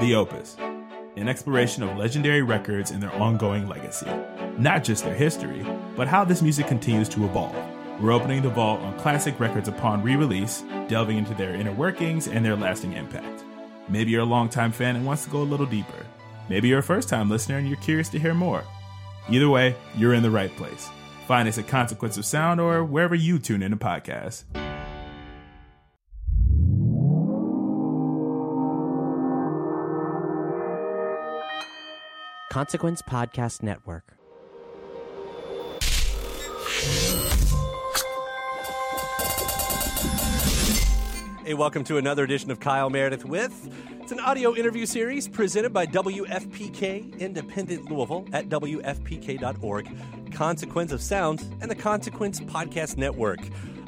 The Opus, an exploration of legendary records and their ongoing legacy. Not just their history, but how this music continues to evolve. We're opening the vault on classic records upon re release, delving into their inner workings and their lasting impact. Maybe you're a longtime fan and wants to go a little deeper. Maybe you're a first time listener and you're curious to hear more. Either way, you're in the right place. Find us at Consequence of Sound or wherever you tune in to podcasts. Consequence Podcast Network. Hey, welcome to another edition of Kyle Meredith with. It's an audio interview series presented by WFPK Independent Louisville at WFPK.org, Consequence of Sound, and the Consequence Podcast Network.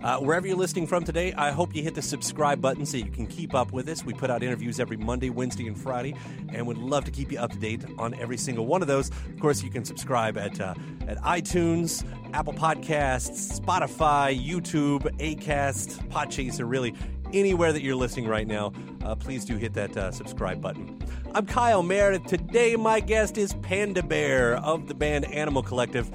Uh, wherever you're listening from today, I hope you hit the subscribe button so you can keep up with us. We put out interviews every Monday, Wednesday, and Friday, and would love to keep you up to date on every single one of those. Of course, you can subscribe at uh, at iTunes, Apple Podcasts, Spotify, YouTube, Acast, Podchaser, really anywhere that you're listening right now. Uh, please do hit that uh, subscribe button. I'm Kyle Meredith. Today, my guest is Panda Bear of the band Animal Collective.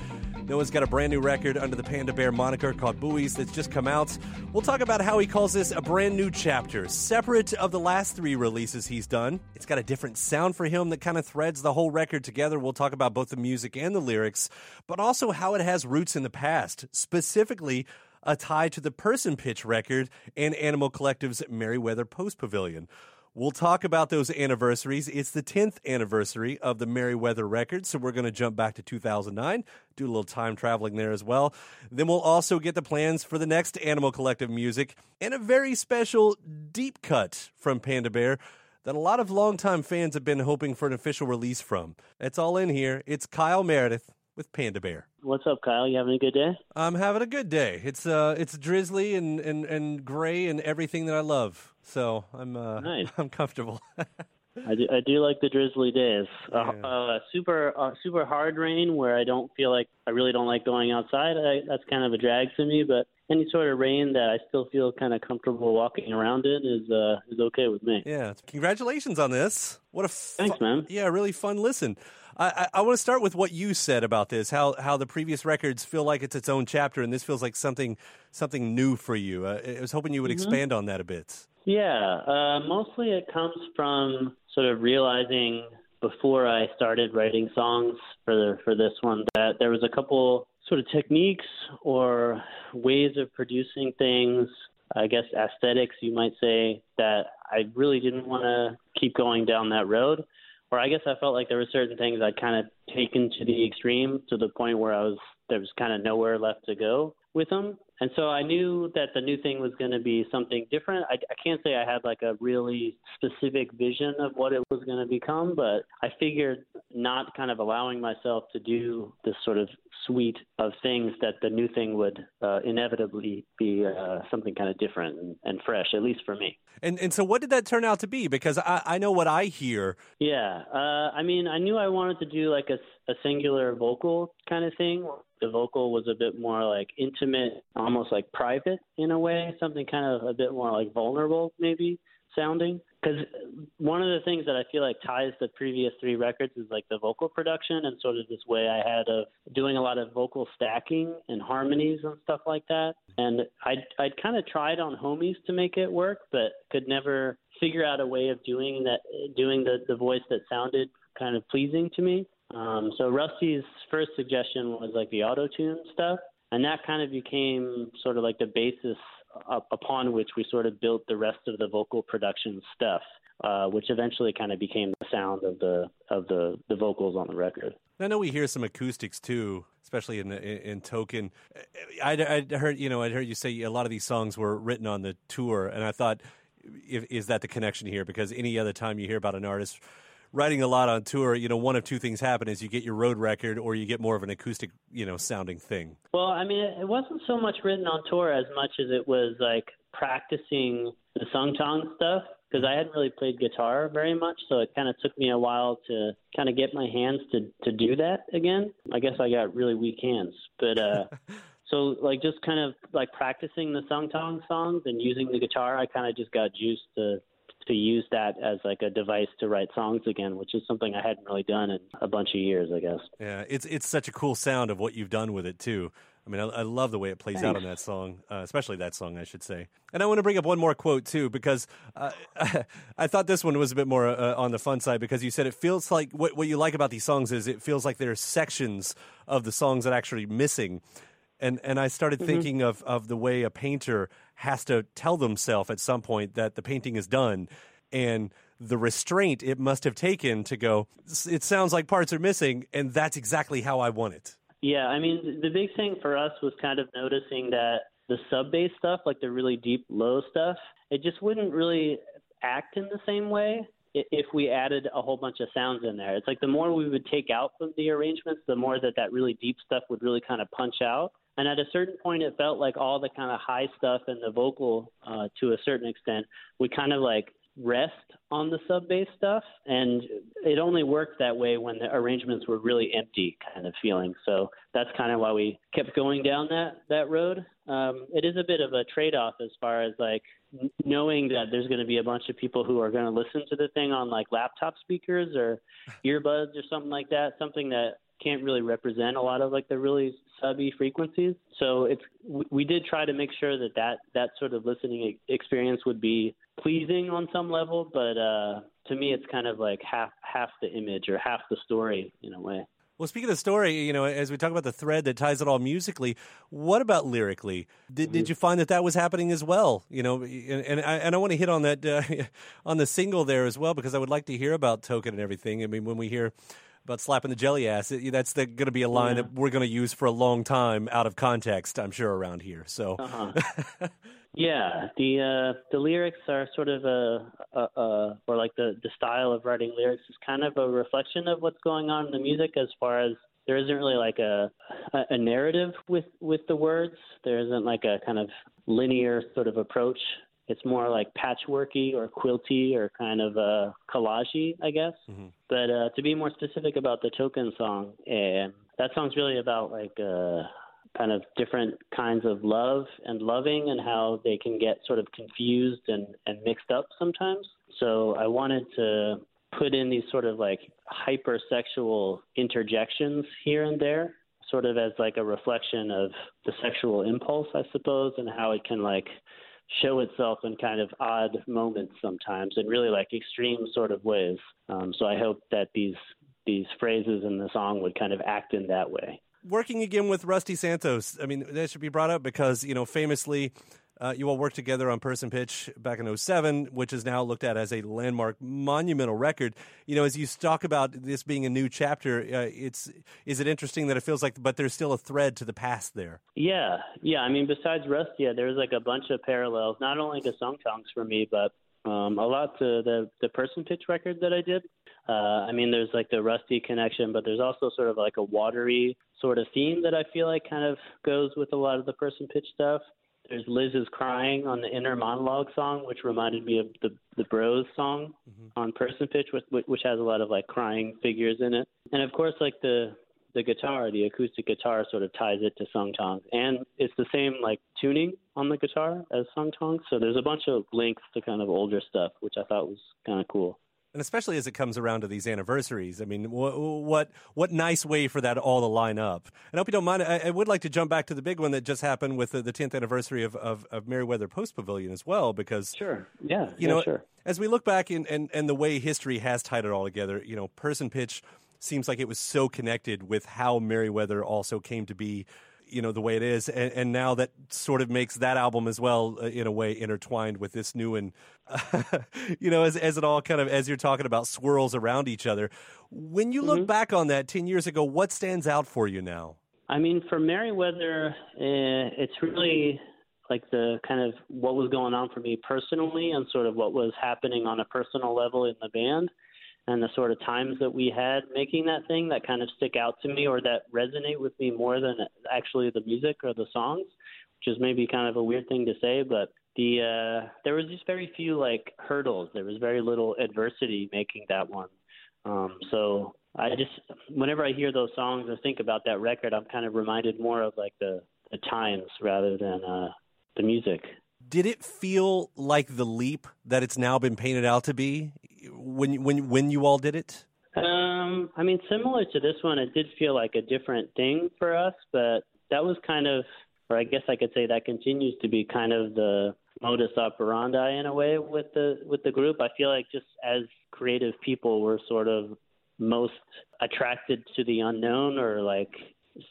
Noah's got a brand new record under the Panda Bear moniker called Buoys that's just come out. We'll talk about how he calls this a brand new chapter, separate of the last three releases he's done. It's got a different sound for him that kind of threads the whole record together. We'll talk about both the music and the lyrics, but also how it has roots in the past, specifically a tie to the Person Pitch record and Animal Collective's Merriweather Post Pavilion. We'll talk about those anniversaries. It's the 10th anniversary of the Merriweather record, so we're going to jump back to 2009, do a little time traveling there as well. Then we'll also get the plans for the next Animal Collective music and a very special deep cut from Panda Bear that a lot of longtime fans have been hoping for an official release from. It's all in here. It's Kyle Meredith with Panda Bear. What's up, Kyle? You having a good day? I'm having a good day. It's uh, it's drizzly and, and, and gray and everything that I love. So I'm uh, Nice. I'm comfortable. I do, I do like the drizzly days. Uh, Yeah. uh, super uh, super hard rain where I don't feel like I really don't like going outside. I, that's kind of a drag to me. But any sort of rain that I still feel kind of comfortable walking around in is uh, is okay with me. yeah, congratulations on this. What a fu- Thanks, man. Yeah, really fun listen. I, I, I want to start with what you said about this. How how the previous records feel like it's its own chapter, and this feels like something something new for you. Uh, I was hoping you would Mm-hmm. expand on that a bit. Yeah, uh, mostly it comes from sort of realizing before I started writing songs for the, for this one that there was a couple sort of techniques or ways of producing things, I guess aesthetics you might say, that I really didn't want to keep going down that road. Or I guess I felt like there were certain things I'd kind of taken to the extreme to the point where I was there was kind of nowhere left to go with them. And so I knew that the new thing was going to be something different. I, I can't say I had like a really specific vision of what it was going to become, but I figured not kind of allowing myself to do this sort of suite of things that the new thing would uh, inevitably be uh, something kind of different and, and, fresh, at least for me. And and so, what did that turn out to be? Because I, I know what I hear. Yeah, uh, I mean, I knew I wanted to do like a, a singular vocal kind of thing. The vocal was a bit more like intimate, almost like private in a way, something kind of a bit more like vulnerable, maybe sounding because one of the things that I feel like ties the previous three records is like the vocal production and sort of this way I had of doing a lot of vocal stacking and harmonies and stuff like that. And I'd I'd kind of tried on homies to make it work, but could never figure out a way of doing that, doing the the voice that sounded kind of pleasing to me. Um, so Rusty's first suggestion was like the auto tune stuff, and that kind of became sort of like the basis upon which we sort of built the rest of the vocal production stuff, uh, which eventually kind of became the sound of the of the the vocals on the record. I know we hear some acoustics too, especially in in Token. I I heard you know I heard you say a lot of these songs were written on the tour, and I thought, is that the connection here? Because any other time you hear about an artist writing a lot on tour, you know, one of two things happen: is you get your road record, or you get more of an acoustic, you know, sounding thing. Well, I mean, it wasn't so much written on tour as much as it was like practicing the sung tong stuff because I hadn't really played guitar very much, so it kind of took me a while to kind of get my hands to to do that again. I guess I got really weak hands, but. uh So like just kind of like practicing the sung tong songs and using the guitar, I kind of just got used to to use that as like a device to write songs again, which is something I hadn't really done in a bunch of years, I guess. Yeah, it's it's such a cool sound of what you've done with it too. I mean, I, I love the way it plays Thanks. out on that song, uh, especially that song, I should say. And I want to bring up one more quote too, because uh, I thought this one was a bit more uh, on the fun side, because you said it feels like what what you like about these songs is it feels like there are sections of the songs that are actually missing and and I started mm-hmm. thinking of of the way a painter has to tell themselves at some point that the painting is done, and the restraint it must have taken to go. It sounds like parts are missing, and that's exactly how I want it. Yeah, I mean the big thing for us was kind of noticing that the sub bass stuff, like the really deep low stuff, it just wouldn't really act in the same way if we added a whole bunch of sounds in there. It's like the more we would take out from the arrangements, the more that that really deep stuff would really kind of punch out. And at a certain point, it felt like all the kind of high stuff and the vocal, uh, to a certain extent, would kind of like rest on the sub bass stuff. And it only worked that way when the arrangements were really empty, kind of feeling. So that's kind of why we kept going down that that road. Um, it is a bit of a trade off as far as like knowing that there's going to be a bunch of people who are going to listen to the thing on like laptop speakers or earbuds or something like that. Something that can't really represent a lot of like the really subby frequencies. So it's we did try to make sure that that, that sort of listening experience would be pleasing on some level, but uh, to me, it's kind of like half half the image or half the story in a way. Well, speaking of the story, you know, as we talk about the thread that ties it all musically, what about lyrically? Did, did mm-hmm. you find that that was happening as well? You know, and, and I, and I want to hit on that uh, on the single there as well because I would like to hear about Token and everything. I mean, when we hear about slapping the jelly ass. That's going to be a line yeah. that we're going to use for a long time out of context, I'm sure, around here. So, uh-huh. yeah, the uh, the lyrics are sort of a, a, a, or like the the style of writing lyrics is kind of a reflection of what's going on in the music as far as there isn't really like a a narrative with with the words. There isn't like a kind of linear sort of approach it's more like patchworky or quilty or kind of uh, collagey, I guess. Mm-hmm. But uh, to be more specific about the token song, uh, that song's really about like uh, kind of different kinds of love and loving and how they can get sort of confused and, and mixed up sometimes. So I wanted to put in these sort of like hypersexual interjections here and there sort of as like a reflection of the sexual impulse, I suppose, and how it can like show itself in kind of odd moments sometimes, in really like extreme sort of ways. Um, so I hope that these these phrases in the song would kind of act in that way. Working again with Rusty Santos, I mean that should be brought up because you know famously Uh, you all worked together on Person Pitch back in 07, which is now looked at as a landmark monumental record. You know, as you talk about this being a new chapter, uh, it's is it interesting that it feels like, but there's still a thread to the past there? Yeah, yeah. I mean, besides Rustia, there's like a bunch of parallels, not only to Sung Tongs for me, but um, a lot to the the Person Pitch record that I did. Uh, I mean, there's like the Rusty connection, but there's also sort of like a watery sort of theme that I feel like kind of goes with a lot of the Person Pitch stuff. There's Liz's crying on the inner monologue song, which reminded me of the the Bros song mm-hmm. on Person Pitch, which, which has a lot of like crying figures in it. And of course, like the the guitar, the acoustic guitar, sort of ties it to Sung Tongs, and it's the same like tuning on the guitar as Sung Tongs. So there's a bunch of links to kind of older stuff, which I thought was kind of cool and especially as it comes around to these anniversaries. I mean, what what, what nice way for that all to line up. And I hope you don't mind. I, I, would like to jump back to the big one that just happened with the, the 10th anniversary of, of, of Merriweather Post Pavilion as well, because sure, yeah, you yeah, know, sure. as we look back in, and and the way history has tied it all together, you know, Person Pitch seems like it was so connected with how Merriweather also came to be you know the way it is. And, and now that sort of makes that album as well uh, in a way intertwined with this new and uh, you know as, as it all kind of as you're talking about swirls around each other. When you look mm-hmm. back on that 10 years ago what stands out for you now? I mean for merriweather uh, it's really like the kind of what was going on for me personally and sort of what was happening on a personal level in the band and the sort of times that we had making that thing that kind of stick out to me or that resonate with me more than actually the music or the songs, which is maybe kind of a weird thing to say, but the uh, there was just very few like hurdles. There was very little adversity making that one. Um, so I just whenever I hear those songs or think about that record, I'm kind of reminded more of like the the times rather than uh, the music. Did it feel like the leap that it's now been painted out to be? When when when you all did it? Um, I mean, similar to this one, it did feel like a different thing for us, but that was kind of, or I guess I could say that continues to be kind of the modus operandi in a way with the with the group. I feel like just as creative people, we're sort of most attracted to the unknown or like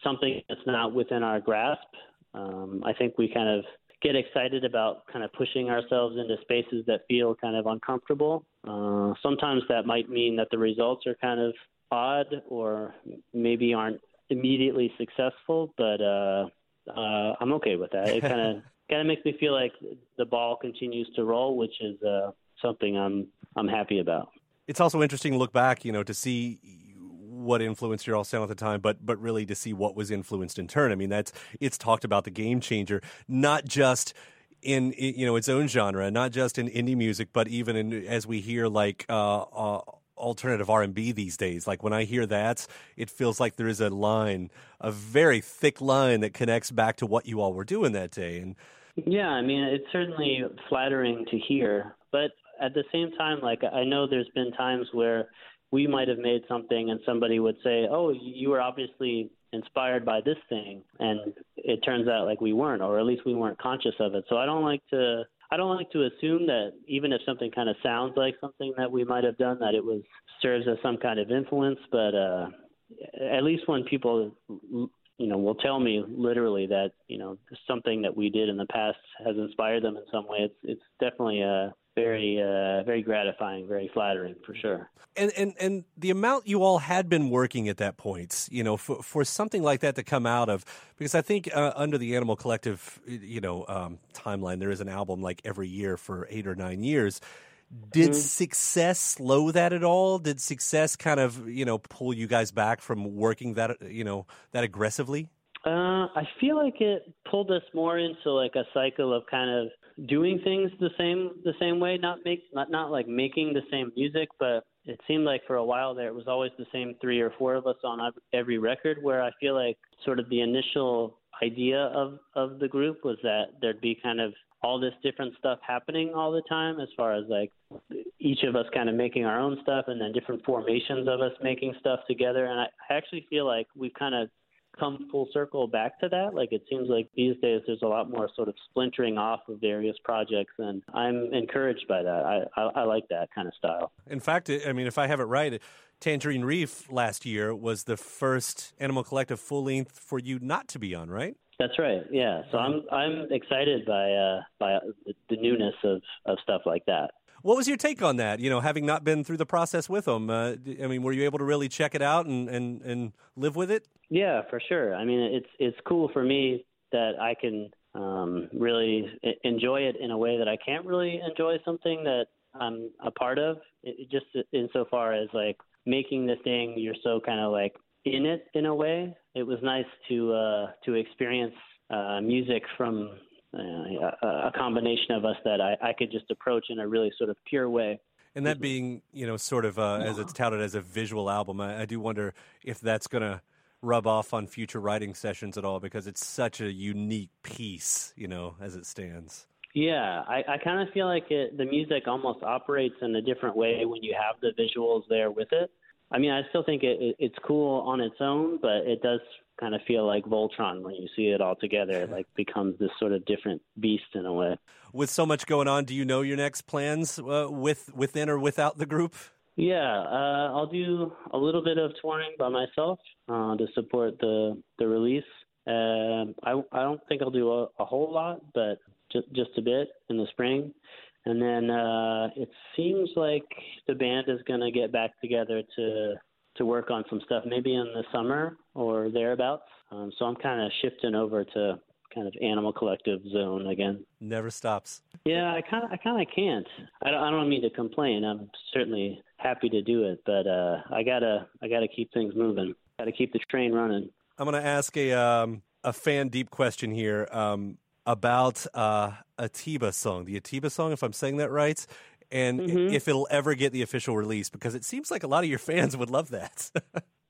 something that's not within our grasp. Um, I think we kind of get excited about kind of pushing ourselves into spaces that feel kind of uncomfortable. Uh, sometimes that might mean that the results are kind of odd or maybe aren't immediately successful, but uh, uh, I'm okay with that. It kind of kind of makes me feel like the ball continues to roll, which is uh, something I'm I'm happy about. It's also interesting to look back, you know, to see what influenced your all sound at the time, but but really to see what was influenced in turn. I mean, that's it's talked about the game changer, not just in you know its own genre, not just in indie music, but even in as we hear like uh, uh, alternative R and B these days. Like when I hear that, it feels like there is a line, a very thick line that connects back to what you all were doing that day. And yeah, I mean, it's certainly flattering to hear, but at the same time, like I know there's been times where we might have made something and somebody would say, "Oh, you were obviously inspired by this thing," and it turns out like we weren't, or at least we weren't conscious of it. So I don't like to I don't like to assume that even if something kind of sounds like something that we might have done, that it was serves as some kind of influence. But uh, at least when people, you know, will tell me literally that you know something that we did in the past has inspired them in some way, it's it's definitely a very uh, very gratifying, very flattering for sure. And and and the amount you all had been working at that point, you know, for for something like that to come out of, because I think uh, under the Animal Collective, you know, um, timeline, there is an album like every year for eight or nine years. Did mm-hmm. success slow that at all? Did success kind of you know pull you guys back from working that you know that aggressively? Uh, I feel like it pulled us more into like a cycle of kind of doing things the same the same way, not make not not like making the same music, but it seemed like for a while there it was always the same three or four of us on every record. Where I feel like sort of the initial idea of of the group was that there'd be kind of all this different stuff happening all the time as far as like each of us kind of making our own stuff and then different formations of us making stuff together and I, I actually feel like we've kind of come full circle back to that. Like it seems like these days there's a lot more sort of splintering off of various projects, and I'm encouraged by that. I, I, I like that kind of style. In fact, I mean, if I have it right, Tangerine Reef last year was the first Animal Collective full length for you not to be on, right? That's right. Yeah. So I'm I'm excited by uh, by the newness of, of stuff like that. What was your take on that? You know, having not been through the process with them, uh, I mean, were you able to really check it out and, and, and live with it? Yeah, for sure. I mean, it's it's cool for me that I can um, really enjoy it in a way that I can't really enjoy something that I'm a part of. It, just insofar as like making the thing, you're so kind of like in it in a way. It was nice to uh, to experience uh, music from uh, a, combination of us that I, I could just approach in a really sort of pure way. And that being, you know, sort of uh, as it's touted as a visual album, I, I do wonder if that's going to rub off on future writing sessions at all because it's such a unique piece, you know, as it stands. Yeah, I, I kind of feel like it, the music almost operates in a different way when you have the visuals there with it. I mean, I still think it, it, it's cool on its own, but it does kind of feel like Voltron when you see it all together. It like becomes this sort of different beast in a way. With so much going on, do you know your next plans uh, with within or without the group? Yeah, uh, I'll do a little bit of touring by myself uh, to support the the release. Uh, I I don't think I'll do a, a whole lot, but just just a bit in the spring, and then uh, it seems like the band is going to get back together to to work on some stuff, maybe in the summer or thereabouts. Um, so I'm kind of shifting over to kind of animal collective zone again. Never stops. Yeah, I kind of I kind of can't. I don't, I don't mean to complain. I'm certainly happy to do it, but uh, I gotta I gotta keep things moving. Got to keep the train running. I'm gonna ask a um, a fan deep question here um, about uh, Atiba song, the Atiba song, if I'm saying that right and mm-hmm. if it'll ever get the official release because it seems like a lot of your fans would love that.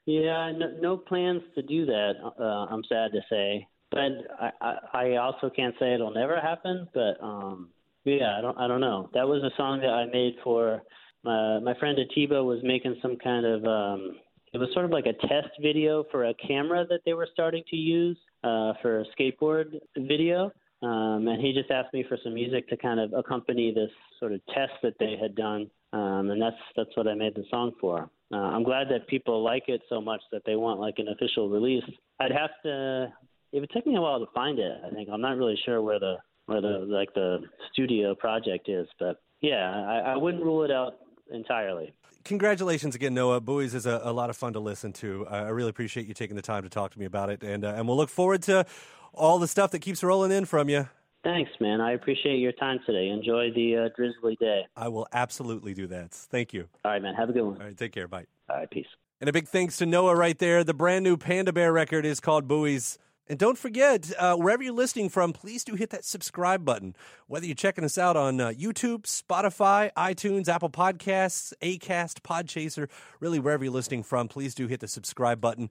yeah, no, no, plans to do that. Uh, I'm sad to say, but I, I, I, also can't say it'll never happen. But um, yeah, I don't I don't know. That was a song that I made for my my friend Atiba was making some kind of um, it was sort of like a test video for a camera that they were starting to use uh, for a skateboard video. Um, and he just asked me for some music to kind of accompany this sort of test that they had done, um, and that's that's what I made the song for. Uh, I'm glad that people like it so much that they want like an official release. I'd have to. It would take me a while to find it. I think I'm not really sure where the where the like the studio project is, but yeah, I, I wouldn't rule it out entirely. Congratulations again, Noah. Buoys is a, a, lot of fun to listen to. I really appreciate you taking the time to talk to me about it, and uh, and we'll look forward to all the stuff that keeps rolling in from you. Thanks, man. I appreciate your time today. Enjoy the uh, drizzly day. I will absolutely do that. Thank you. All right, man. Have a good one. All right, take care. Bye. All right, peace. And a big thanks to Noah right there. The brand new Panda Bear record is called Buoys. And don't forget, uh, wherever you're listening from, please do hit that subscribe button. Whether you're checking us out on uh, YouTube, Spotify, iTunes, Apple Podcasts, Acast, Podchaser, really wherever you're listening from, please do hit the subscribe button.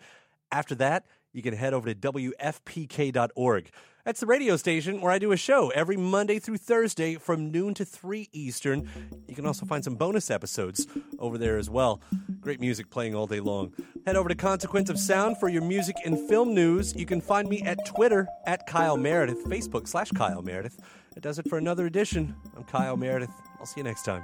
After that, you can head over to WFPK.org. That's the radio station where I do a show every Monday through Thursday from noon to 3 Eastern. You can also find some bonus episodes over there as well. Great music playing all day long. Head over to Consequence of Sound for your music and film news. You can find me at Twitter at Kyle Meredith, Facebook slash Kyle Meredith. That does it for another edition. I'm Kyle Meredith. I'll see you next time.